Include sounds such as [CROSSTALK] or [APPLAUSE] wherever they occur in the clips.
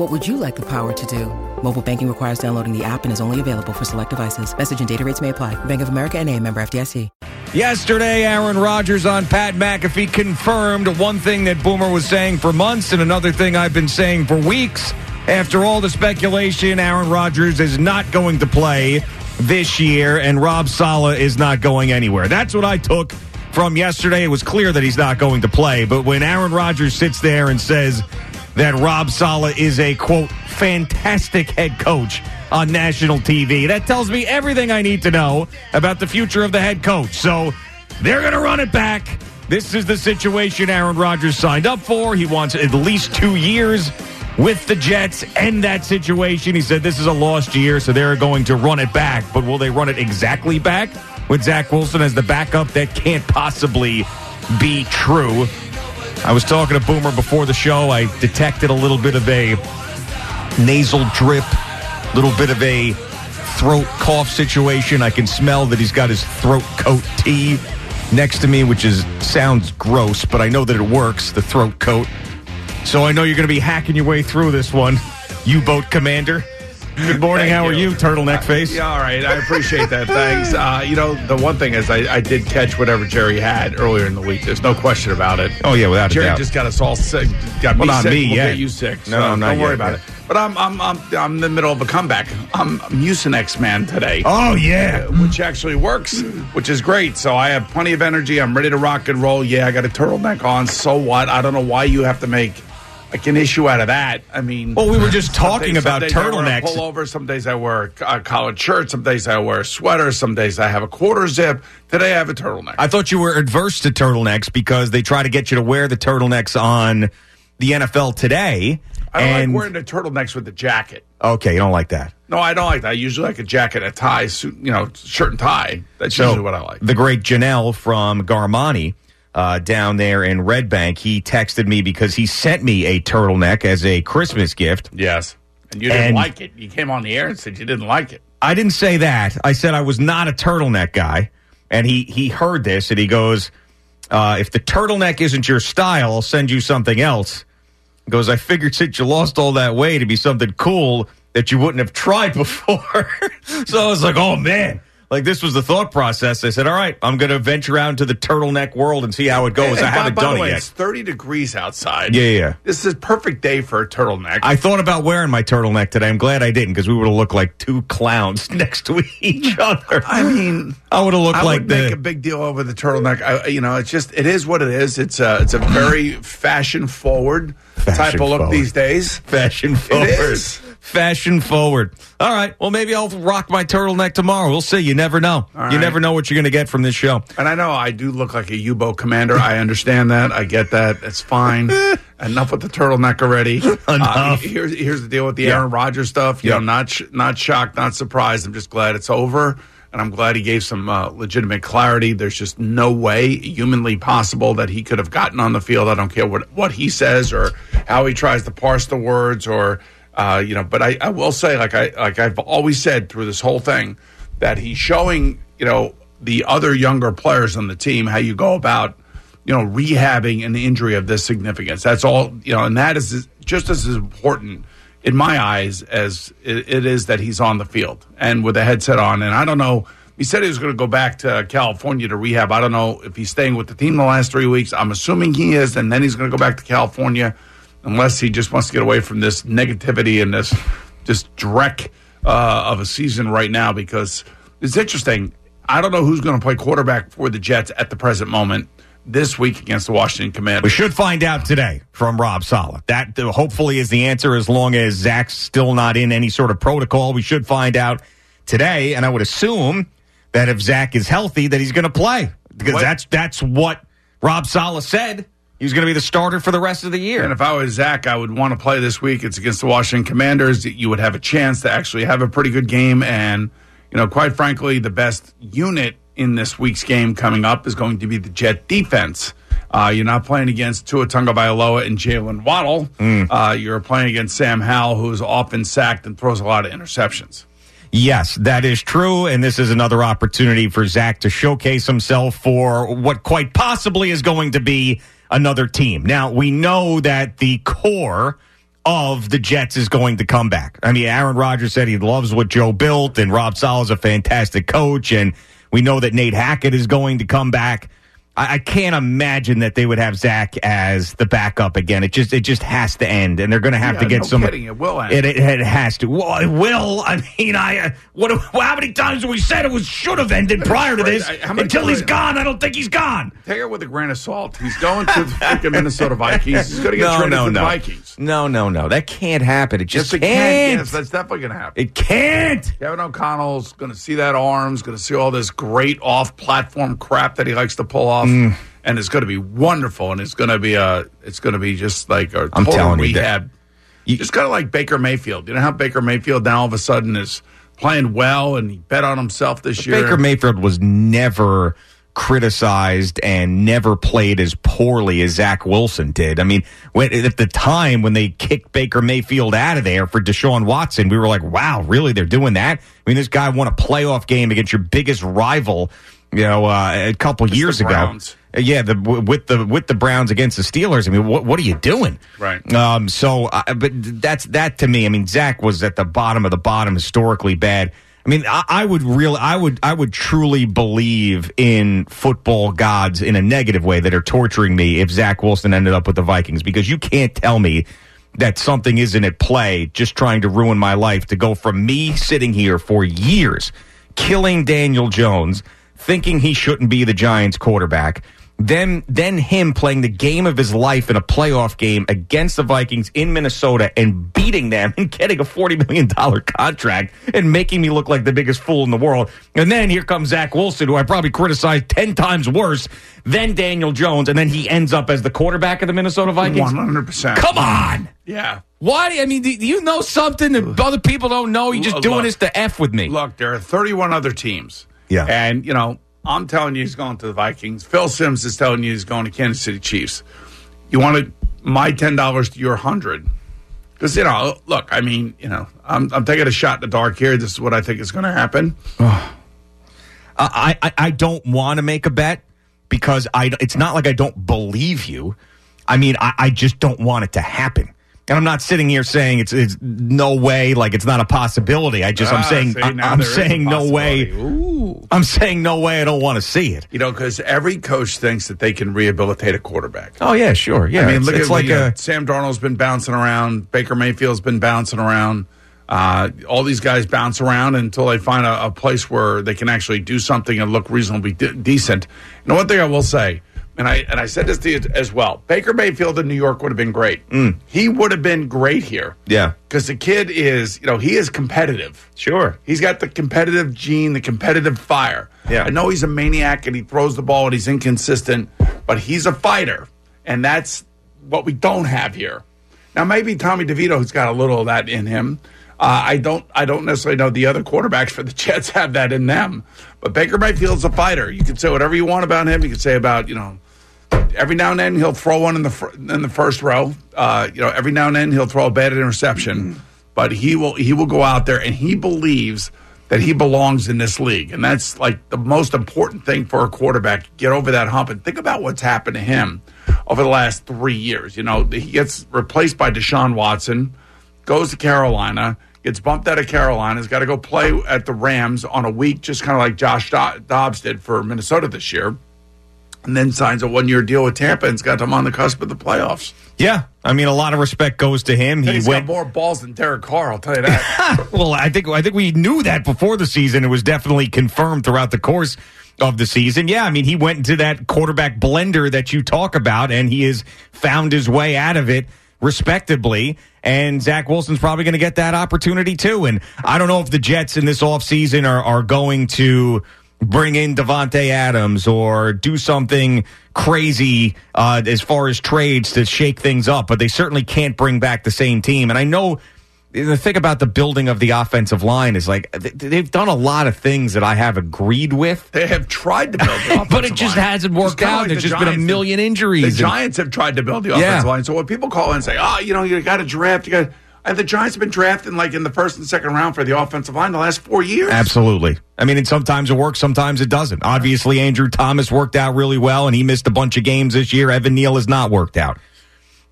What would you like the power to do? Mobile banking requires downloading the app and is only available for select devices. Message and data rates may apply. Bank of America and a member FDIC. Yesterday, Aaron Rodgers on Pat McAfee confirmed one thing that Boomer was saying for months and another thing I've been saying for weeks. After all the speculation, Aaron Rodgers is not going to play this year, and Rob Saleh is not going anywhere. That's what I took from yesterday. It was clear that he's not going to play, but when Aaron Rodgers sits there and says that Rob Saleh is a quote fantastic head coach on national TV. That tells me everything I need to know about the future of the head coach. So they're going to run it back. This is the situation Aaron Rodgers signed up for. He wants at least two years with the Jets. End that situation. He said this is a lost year, so they're going to run it back. But will they run it exactly back with Zach Wilson as the backup? That can't possibly be true. I was talking to Boomer before the show. I detected a little bit of a nasal drip, little bit of a throat cough situation. I can smell that he's got his throat coat tea next to me, which is sounds gross, but I know that it works, the throat coat. So I know you're going to be hacking your way through this one, U-boat commander. Good morning. Thank How are you. you, turtleneck face? Yeah, all right. I appreciate that. Thanks. Uh, you know, the one thing is I, I did catch whatever Jerry had earlier in the week. There's no question about it. Oh yeah, without a Jerry doubt. just got us all sick. Got me Well, not sick. me we'll yet. get you sick. No, So not don't worry yet, about yeah. it. But I'm I'm I'm I'm in the middle of a comeback. I'm, I'm Mucinex man today. oh yeah. Which actually works, which is great. So I have plenty of energy. I'm ready to rock and roll. Yeah, I got a turtleneck on. So what? I don't know why you have to make like an issue out of that. I mean, Well, we were just talking days- about days I wear a turtlenecks. Pullover. Some days I wear a collared shirt. Some days I wear a sweater. Some days I have a quarter zip. Today I have a turtleneck. I thought you were adverse to turtlenecks because they try to get you to wear the turtlenecks on the NFL today. I don't and like wearing the turtlenecks with the jacket. okay, you don't like that. No, I don't like that. I usually like a jacket, a tie, suit, you know, shirt and tie. That's usually what I like. The great Janelle from Garmani uh, down there in Red Bank, he texted me because he sent me a turtleneck as a Christmas gift. yes. And you didn't And- like it. You came on the air and said you didn't like it. I didn't say that. I said I was not a turtleneck guy. And he, he heard this and he goes, uh, if the turtleneck isn't your style, I'll send you something else. He goes, I figured since you lost all that weight, it'd be something cool that you wouldn't have tried [LAUGHS] before. so I was like, oh man. Like this was the thought process. I said, all right, I'm going to venture out into the turtleneck world and see how it goes. And I by- haven't by done the it yet. It's 30 degrees outside. Yeah, yeah. This is a perfect day for a turtleneck. I thought about wearing my turtleneck today. I'm glad I didn't because we would have looked like two clowns [LAUGHS] next to each other. I mean, I would have looked I like would the. make a big deal over the turtleneck. I, you know, it's just it is what it is. It's a it's a very fashion forward type of look forward. these days. Fashion forward. is. Fashion forward. All right. Well, maybe I'll rock my turtleneck tomorrow. We'll see. You never know. All You never know what you're going to get from this show. And I know I do look like a U-boat commander. I understand that. I get that. It's fine. [LAUGHS] Enough with the turtleneck already. [LAUGHS] Enough. here's here's the deal with the Yeah. Aaron Rodgers stuff. You Yeah. know, not sh- not shocked, not surprised. I'm just glad it's over, and I'm glad he gave some uh, legitimate clarity. There's just no way humanly possible that he could have gotten on the field. I don't care what what he says or how he tries to parse the words or uh, you know. But I, I will say, like I like I've always said through this whole thing, that he's showing you know the other younger players on the team how you go about you know rehabbing an injury of this significance. That's all you know, and that is just as important in my eyes as it, it is that he's on the field and with a headset on. And I don't know. He said he was going to go back to California to rehab. I don't know if he's staying with the team the last three weeks. I'm assuming he is, and then he's going to go back to California, unless he just wants to get away from this negativity and this just dreck uh, of a season right now. Because it's interesting. I don't know who's going to play quarterback for the Jets at the present moment this week against the Washington Commanders. We should find out today from Rob Saleh. That uh, hopefully is the answer as long as Zach's still not in any sort of protocol. We should find out today, and I would assume that if Zach is healthy, that he's going to play because What? that's that's what Rob Saleh said. He was going to be the starter for the rest of the year. And if I was Zach, I would want to play this week. It's against the Washington Commanders. You would have a chance to actually have a pretty good game. And, you know, quite frankly, the best unit in this week's game coming up is going to be the Jet defense. Uh, you're not playing against Tua Tagovailoa and Jaylen Waddle. Uh, you're playing against Sam Howell, who's often sacked and throws a lot of interceptions. Yes, that is true. And this is another opportunity for Zach to showcase himself for what quite possibly is going to be another team. Now, we know that the core of the Jets is going to come back. I mean, Aaron Rodgers said he loves what Joe built, and Rob Saleh is a fantastic coach. And we know that Nate Hackett is going to come back. I, I can't imagine that they would have Zach as the backup again. It just it just has to end, and they're going to have Yeah, to get no some. kidding, it will end. It, it, it has to. Well, it will. I mean, I uh, what? How many times have we said it was should have ended prior to this? I- Until he's times- gone, I don't think he's gone. Take it with a grain of salt. He's going to the freaking Minnesota Vikings. He's going to get No, traded no, to the no, Vikings. no, no, no. That can't happen. It Yes, just can. can't. Yes, that's definitely going to happen. it can't. Kevin O'Connell's going to see that arms, going to see all this great off-platform crap that he likes to pull off, Mm. and it's going to be wonderful. And it's going to be a, it's going to be just like a I'm total telling you that- rehab. just kind of like Baker Mayfield. You know how Baker Mayfield now all of a sudden is playing well, and he bet on himself this year. Baker Mayfield was never criticized and never played as poorly as Zach Wilson did. I mean, when, at the time when they kicked Baker Mayfield out of there for Deshaun Watson, we were like, wow, really? They're doing that? I mean, this guy won a playoff game against your biggest rival, you know, uh, a couple years ago. Uh, Yeah, the with the with the Browns against the Steelers. I mean, what what are you doing? Right. Um. So, uh, but that's that to me. I mean, Zach was at the bottom of the bottom, historically bad. I mean, I, I would really, I would, I would truly believe in football gods in a negative way that are torturing me if Zach Wilson ended up with the Vikings because you can't tell me that something isn't at play just trying to ruin my life to go from me sitting here for years killing Daniel Jones, thinking he shouldn't be the Giants quarterback. Then, then him playing the game of his life in a playoff game against the Vikings in Minnesota and beating them and getting a forty million dollar contract and making me look like the biggest fool in the world. And then here comes Zach Wilson, who I probably criticized ten times worse than Daniel Jones, and then he ends up as the quarterback of the Minnesota Vikings. one hundred percent. Come on. Yeah. Why? I mean, do you know something that other people don't know? You're just Look. doing this to f with me. Look, there are 31 other teams. Yeah. And, you know, I'm telling you he's going to the Vikings. Phil Simms is telling you he's going to Kansas City Chiefs. You wanted my $10 to your 100 Because, you know, look, I mean, you know, I'm, I'm taking a shot in the dark here. This is what I think is going to happen. [SIGHS] I, I, I don't want to make a bet because I, it's not like I don't believe you. I mean, I, I just don't want it to happen. And I'm not sitting here saying it's, it's no way, like it's not a possibility. I just, I'm Ah, saying, see, I, now I'm there is a saying no way. possibility. Ooh. [LAUGHS] I'm saying no way. I don't want to see it. You know, because every coach thinks that they can rehabilitate a quarterback. Oh yeah, sure. Yeah. I mean, it's, look it's at like a, Sam Darnold's been bouncing around. Baker Mayfield's been bouncing around. Uh, all these guys bounce around until they find a, a place where they can actually do something and look reasonably de- decent. Know, one thing I will say, and I and I said this to you as well. Baker Mayfield in New York would have been great. He would have been great here. Yeah. because the kid is, you know, he is competitive. Sure. He's got the competitive gene, the competitive fire. Yeah. I know he's a maniac and he throws the ball and he's inconsistent, but he's a fighter. And that's what we don't have here. Now maybe Tommy DeVito who's got a little of that in him. Uh, I don't I don't necessarily know the other quarterbacks for the [LAUGHS] Jets have that in them. But Baker Mayfield's a fighter. You can say whatever you want about him. You can say about, you know, every now and then he'll throw one in the fir- in the first row. Uh, you know, every now and then he'll throw a bad interception, but he will he will go out there and he believes that he belongs in this league, and that's like the most important thing for a quarterback. Get over that hump and think about what's happened to him over the last three years. You know, he gets replaced by Deshaun Watson, goes to Carolina. Gets bumped out of Carolina. Has got to go play at the Rams on a week, just kind of like Josh Dobbs did for Minnesota this year and then signs a one year deal with Tampa and's got them on the cusp of the playoffs. Yeah, I mean, a lot of respect goes to him. He He's went got more balls than Derek Carr. I'll tell you that. [LAUGHS] well, I think I think we knew that before the season. It was definitely confirmed throughout the course of the season. Yeah, I mean, he went into that quarterback blender that you talk about, and he has found his way out of it respectably. And Zach Wilson's probably going to get that opportunity too. And I don't know if the Jets in this offseason are, are going to bring in Davante Adams or do something crazy uh, as far as trades to shake things up, but they certainly can't bring back the same team. And I know the thing about the building of the offensive line is like they've done a lot of things that I have agreed with. They have tried to build the offensive [LAUGHS] But it just line. hasn't worked out. like There's the just been a Giants. million The injuries. and- Giants have tried to build the Yeah. offensive line. So when people call and say, "Oh, you know, you got to draft," you got, and the Giants have been drafting like in the first and second round for the offensive line the last four years. Absolutely. I mean, and sometimes it works, sometimes it doesn't. Obviously, Andrew Thomas worked out really well, and he missed a bunch of games this year. Evan Neal has not worked out.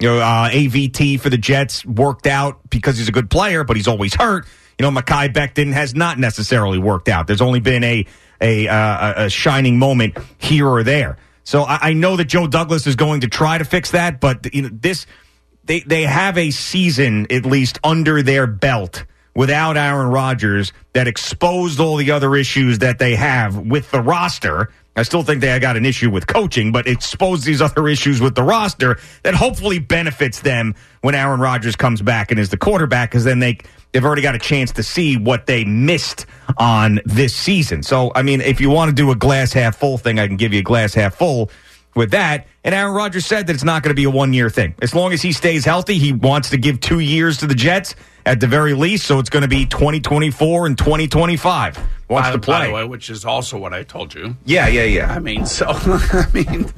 You know, uh, AVT for the Jets worked out because he's a good player, but he's always hurt. You know, Mekhi Becton has not necessarily worked out. There's only been a a, uh, a shining moment here or there. So I, I know that Joe Douglas is going to try to fix that, but you know, this they they have a season at least under their belt without Aaron Rodgers that exposed all the other issues that they have with the roster. I still think they got an issue with coaching, but exposed these [LAUGHS] other issues with the roster that hopefully benefits them when Aaron Rodgers comes back and is the quarterback, because then they they've already got a chance to see what they missed on this season. So, I mean, if you want to do a glass half full thing, I can give you a glass half full with that. And Aaron Rodgers said that it's not going to be a one year thing. As long as he stays healthy, he wants to give two years to the Jets at the very least. So it's going to be 2024 and 2025. Wants by, to play. the way, which is also what I told you. yeah, yeah, yeah. I mean, so [LAUGHS] I mean,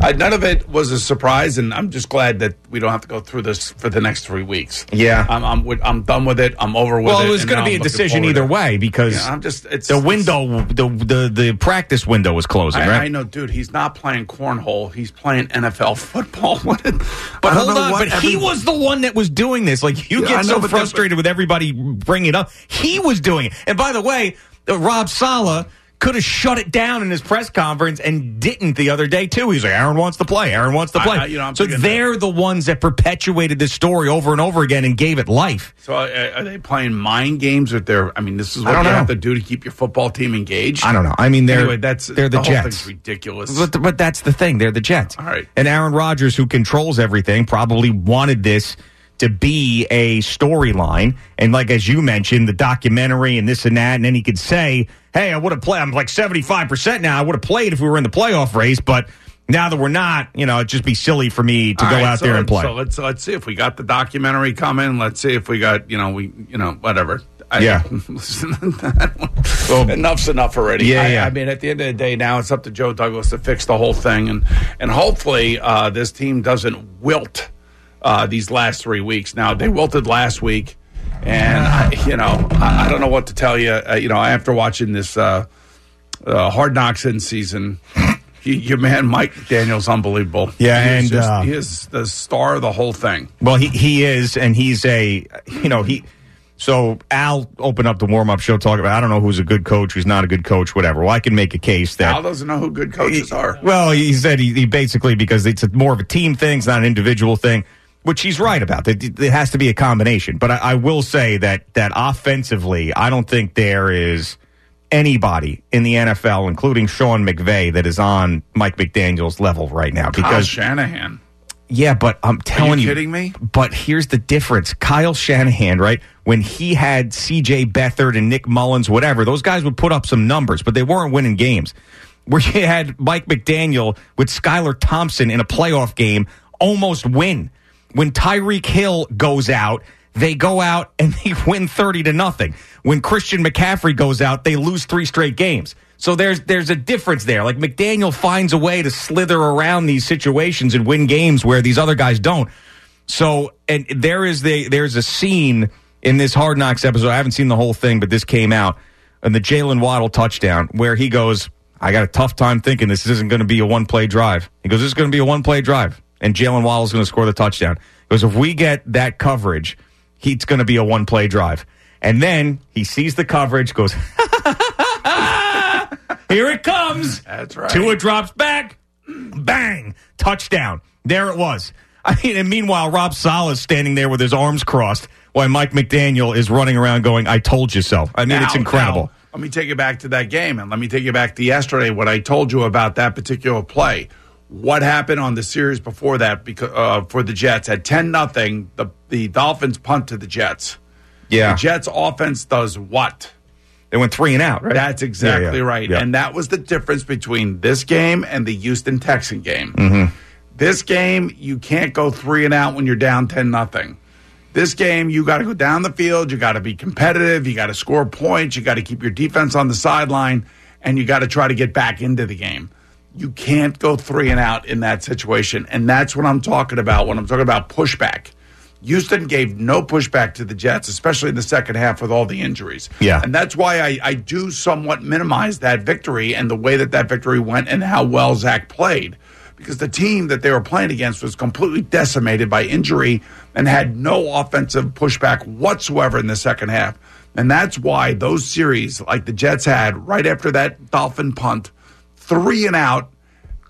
I, none of it was a surprise, and I'm just glad that we don't have to go through this for the next three weeks. Yeah. I'm I'm, I'm done with it. I'm over with Well, it. it was going to be I'm a decision either to- way because Yeah, I'm just it's the window, the, the the practice window was closing, I, right? I know, dude. He's not playing cornhole. He's playing NFL football. [LAUGHS] But hold on, but he was the one that was doing this. Like you Yeah, get know, so frustrated with everybody bringing it up. He was doing it. And by the way, uh, Rob Saleh could have shut it down in his press conference and didn't the other day too. He's like, Aaron wants to play. Aaron wants to play. I- you know, so they're the ones that perpetuated this story over and over again and gave it life. So uh, are they playing mind games with their? I mean, this is what you know. have to do to keep your football team engaged. I don't know. I mean, they're anyway, that's they're the, whole Jets. ridiculous. But, but that's the thing. They're the Jets. All right. And Aaron Rodgers, who controls everything, probably wanted this to be a storyline. And like as you mentioned, the documentary and this and that, and then he could say, Hey, I would have played I'm like seventy five percent now. I would have played if we were in the playoff race, but now that we're not, you know, it'd just be silly for me to All go right, out so there and play. So let's let's see if we got the documentary coming. Let's see if we got you know we you know whatever. I, Yeah. [LAUGHS] listen, enough's enough already. Yeah, I, yeah. I mean, at the end of the day, now it's up to Joe Douglas to fix the whole thing, and and hopefully uh, this team doesn't wilt uh, these last three weeks. Now they wilted last week, and I, you know I, I don't know what to tell you. Uh, you know, after watching this uh, uh, Hard Knocks in season. Your man Mike Daniels, unbelievable. Yeah, He and, just- uh, he is the star of the whole thing. Well, he he is, and he's a you know he. So Al opened up the warm up show talking about I don't know who's a good coach, who's not a good coach, whatever. Well, I can make a case that Al doesn't know who good coaches are. Well, he said he, he basically because it's a, more of a team thing, it's not an individual thing, which he's right about. It, it has to be a combination. But I, I will say that that offensively, I don't think there is anybody in the NFL, including Sean McVay, that is on Mike McDaniel's level right now. Kyle Because Shanahan. yeah, but I'm telling you, kidding me? But here's the difference: Kyle Shanahan, right? When he had C.J. Beathard and Nick Mullens, whatever, those guys would put up some numbers, but they weren't winning games. Where you had Mike McDaniel with Skylar Thompson in a playoff game almost win. When Tyreek Hill goes out, they go out and [LAUGHS] they win 30 to nothing. When Christian McCaffrey goes out, they lose three straight games. So there's there's a difference there. Like McDaniel finds a way to slither around these situations and win games where these other guys don't. So and there is the there's a scene in this Hard Knocks episode. I haven't seen the whole thing, but this came out and the Jaylen Waddle touchdown where he goes, I got a tough time thinking this isn't going to be a one play drive. He goes, This is going to be a one play drive. And Jaylen Waddle's going to score the touchdown. Goes, if we get that coverage, it's going to be a one play drive. And then he sees the coverage, goes, [LAUGHS] Here it comes. That's right. Tua drops back. bang, touchdown. There it was. I mean, and meanwhile, Rob Saleh's standing there with his arms crossed while Mike McDaniel is running around going, I told you so. I mean, Now- it's incredible. now, let me take you back to that game, and let me take you back to yesterday. What I told you about that particular play. What happened on the series before that? Because uh, for the Jets at ten nothing, the the Dolphins punt to the Jets. yeah. The Jets offense does what? They went three and out, right? That's exactly Yeah, yeah. right. Yeah. And that was the difference between this game and the Houston Texan game. Mm-hmm. This game, you can't go three and out when you're down 10 nothing. This game, you got to go down the field. You got to be competitive. You got to score points. You got to keep your defense on the sideline, and you got to try to get back into the game. You can't go three and out in that situation. And that's what I'm talking about when I'm talking about pushback. Houston gave no pushback to the Jets, especially in the second half with all the injuries. Yeah. And that's why I, I do somewhat minimize that victory and the way that that victory went and how well Zach played. Because the team that they were playing against was completely decimated by injury and had no offensive pushback whatsoever in the second half. And that's why those series, like the Jets had right after that Dolphin punt, three and out,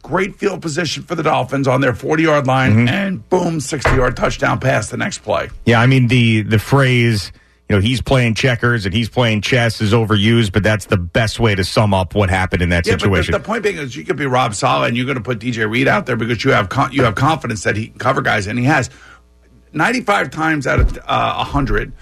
great field position for the Dolphins on their 40 yard line, and boom, 60 yard touchdown pass the next play. Yeah, I mean the the phrase, you know, he's playing checkers and he's playing chess is overused, but that's the best way to sum up what happened in that Yeah, situation. but the, the point being is you could be Rob Saleh and you're going to put DJ Reed out there because you have con- you have confidence that he can cover guys, and he has. 95 times out of uh, 100,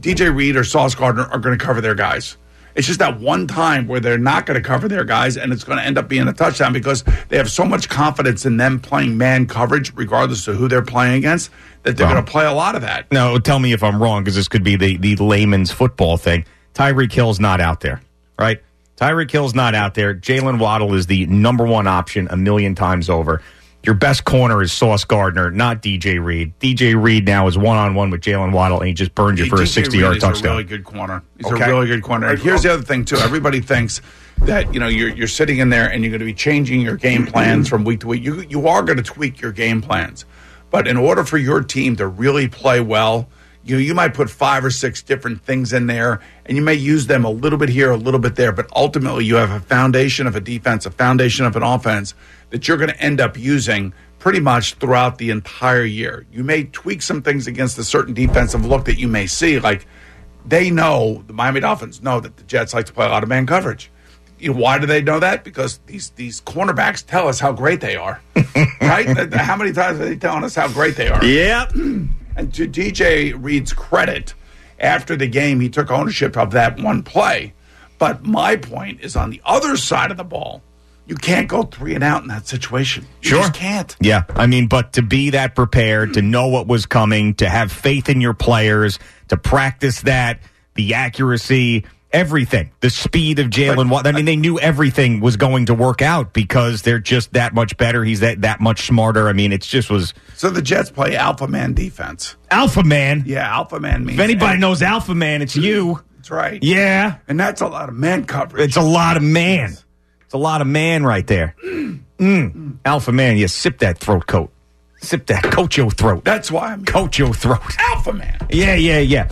DJ Reed or Sauce Gardner are going to cover their guys. It's just that one time where they're not going to cover their guys, and it's going to end up being a touchdown because they have so much confidence in them playing man coverage, regardless of who they're playing against, that they're going to play a lot of that. now, tell me if I'm wrong because this could be the the layman's football thing. Tyreek Hill's not out there, right? Tyreek Hill's not out there. Jaylen Waddle is the number one option a million times over. Your best corner is Sauce Gardner, not DJ Reed. DJ Reed now is one on one with Jaylen Waddle, and he just burned you for a DJ 60 Reed yard is touchdown. A really good corner. He's Okay. a really good corner. And here's the other thing too. Everybody thinks that you know you're you're sitting in there and you're going to be changing your game [CLEARS THROAT] plans from week to week. You you are going to tweak your game plans, but in order for your team to really play well. You, you might put five or six different things in there, and you may use them a little bit here, a little bit there, but ultimately you have a foundation of a defense, a foundation of an offense that you're going to end up using pretty much throughout the entire year. You may tweak some things against a certain defensive look that you may see, like they know the Miami Dolphins know that the Jets like to play a lot of man coverage. You know, why do they know that? Because these these cornerbacks tell us how great they are, [LAUGHS] right? how many times are they telling us how great they are? Yep. [CLEARS THROAT] And to DJ Reed's credit, after the game, he took ownership of that one play. But my point is on the other side of the ball. You can't go three and out in that situation. You Sure. just can't. Yeah, I mean, but to be that prepared, to know what was coming, to have faith in your players, to practice that, the accuracy, everything, the speed of Jaylen. I mean, they knew everything was going to work out because they're just that much better. He's that that much smarter. I mean, it just was So the Jets play alpha man defense. alpha man. Yeah, alpha man means If anybody knows alpha man, it's you. That's right. Yeah, And that's a lot of man coverage. it's a lot of man. It's a lot of man right there. Mm. Alpha man, you sip that throat coat. Sip that coat your throat. That's why I'm Coat your throat. alpha man. Yeah, yeah, yeah.